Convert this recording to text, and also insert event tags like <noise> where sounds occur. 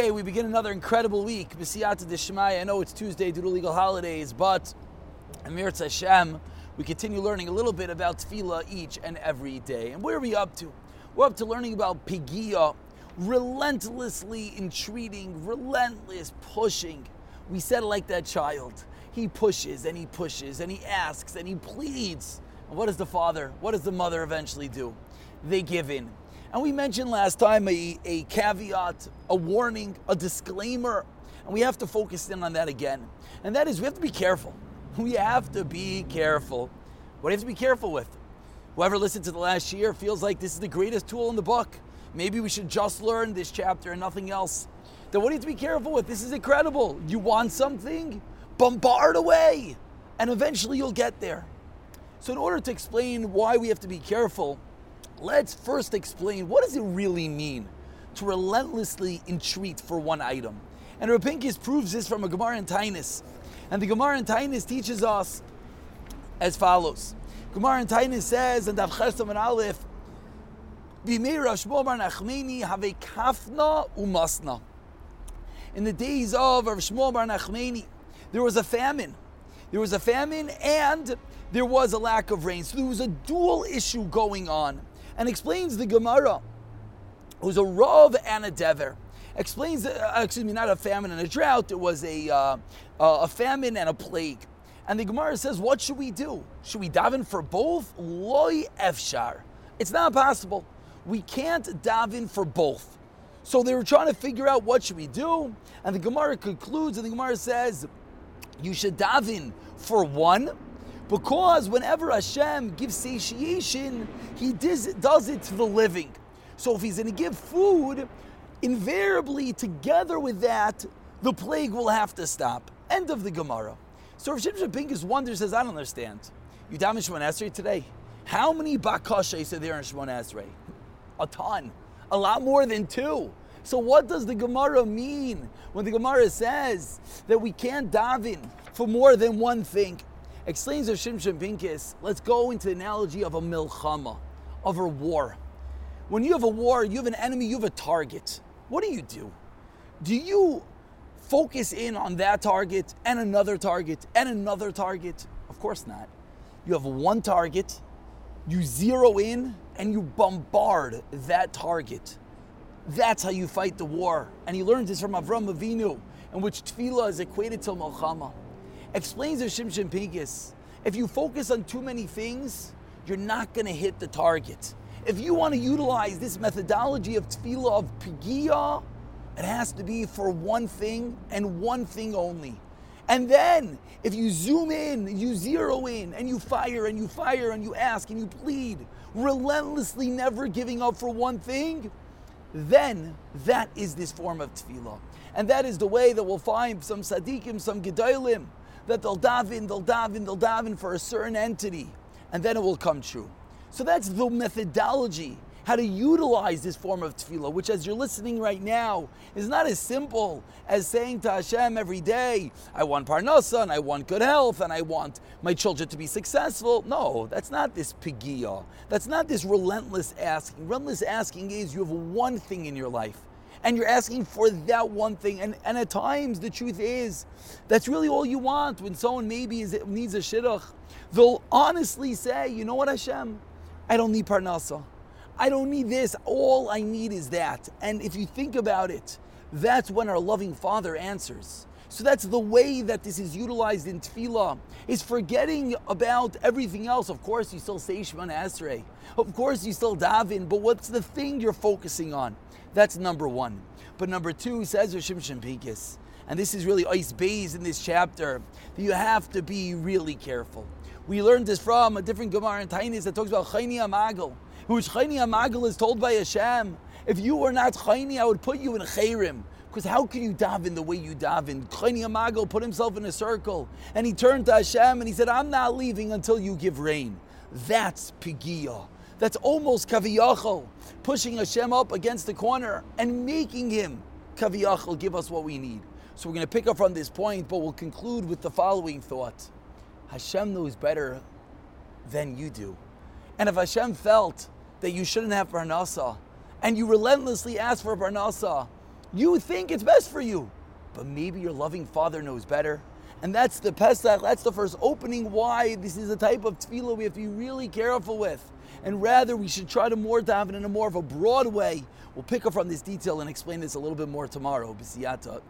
Okay, we begin another incredible week. B'siyata Deshmaya. I know it's Tuesday due to legal holidays, but Amir Hashem, we continue learning a little bit about tefillah each and every day. And where are we up to? We're up to learning about pigia, relentlessly entreating, relentless pushing. We said like that child. He pushes and he pushes and he asks and he pleads. And what does the father, what does the mother eventually do? They give in. And we mentioned last time a, a caveat, a warning, a disclaimer, and we have to focus in on that again. And that is we have to be careful. <laughs> We have to be careful. What do you have to be careful with? Whoever listened to the last year feels like this is the greatest tool in the book. Maybe we should just learn this chapter and nothing else. Then what do you have to be careful with? This is incredible. You want something? Bombard away, and eventually you'll get there. So, in order to explain why we have to be careful, let's first explain what does it really mean to relentlessly entreat for one item. And Rav Pincus proves this from a Gemara in Taanis. And the Gemara in Taanis teaches us as follows. Gemara in Taanis says, and Dav Chesam and Aleph, umasna. In the days of Shmuel Bar Nachmani, there was a famine. There was a famine and there was a lack of rain. So there was a dual issue going on and explains the Gemara, who's a Rav and a Dever. Explains, uh, excuse me, not a famine and a drought, it was a, uh, uh, a famine and a plague. And the Gemara says, what should we do? Should we daven for both? Loy efshar. It's not possible. We can't daven for both. So they were trying to figure out what should we do. And the Gemara concludes, and the Gemara says, you should daven for one because whenever Hashem gives satiation, He does, does it to the living. So if He's going to give food, invariably together with that, the plague will have to stop. End of the Gemara. So if Shimshon Pincus wonders, says, I don't understand. You daven Shemon Esrei today? How many bakashes are there in Shemon Esrei? A ton. A lot more than two. So what does the Gemara mean when the Gemara says that we can't daven for more than one thing? Explains of Shimshon Pincus, let's go into the analogy of a milchama, of a war. When you have a war, you have an enemy, you have a target. What do you do? Do you focus in on that target and another target and another target? Of course not. You have one target, you zero in, and you bombard that target. That's how you fight the war. And he learns this from Avram Avinu, in which tefillah is equated to milchama explains the Shimshon Pincus, if you focus on too many things, you're not going to hit the target. If you want to utilize this methodology of tefillah of pigia, it has to be for one thing and one thing only. And then, if you zoom in, you zero in, and you fire and you fire and you ask and you plead, relentlessly never giving up for one thing, then that is this form of tefillah. And that is the way that we'll find some tzaddikim, some gedolim, that they'll daven, they'll daven, they'll daven for a certain entity, and then it will come true. So that's the methodology, how to utilize this form of tefillah, which as you're listening right now, is not as simple as saying to Hashem every day, I want parnasa, and I want good health, and I want my children to be successful. No, that's not this pigia. That's not this relentless asking. Relentless asking is you have one thing in your life and you're asking for that one thing. And, and at times, the truth is, that's really all you want. When someone maybe is, needs a shidduch, they'll honestly say, you know what, Hashem, I don't need parnasa. I don't need this. All I need is that. And if you think about it, that's when our loving Father answers. So that's the way that this is utilized in tefillah, is forgetting about everything else. Of course, you still say Shemana Esrei. Of course, you still daven, but what's the thing you're focusing on? That's number one. But number two, says Shimshon Pincus, and this is really ice bays in this chapter, that you have to be really careful. We learned this from a different Gemara in Taanis that talks about Chayni Amagal, which Chayni Amagal is told by Hashem, if you were not Chayni, I would put you in Chayrim. Because how can you daven the way you daven? Chayni Amagal put himself in a circle and he turned to Hashem and he said, I'm not leaving until you give rain. That's Pigiyah that's almost kaviyachol, pushing Hashem up against the corner and making him kaviyachol give us what we need. So we're going to pick up from this point, but we'll conclude with the following thought: Hashem knows better than you do, and if Hashem felt that you shouldn't have parnasa, and you relentlessly ask for parnasa, You think it's best for you, but maybe your loving Father knows better. And that's the Pesach, that's the first opening why this is a type of tefillah we have to be really careful with. And rather, we should try to more daven in a more of a broad way. We'll pick up from this detail and explain this a little bit more tomorrow. B'siyata.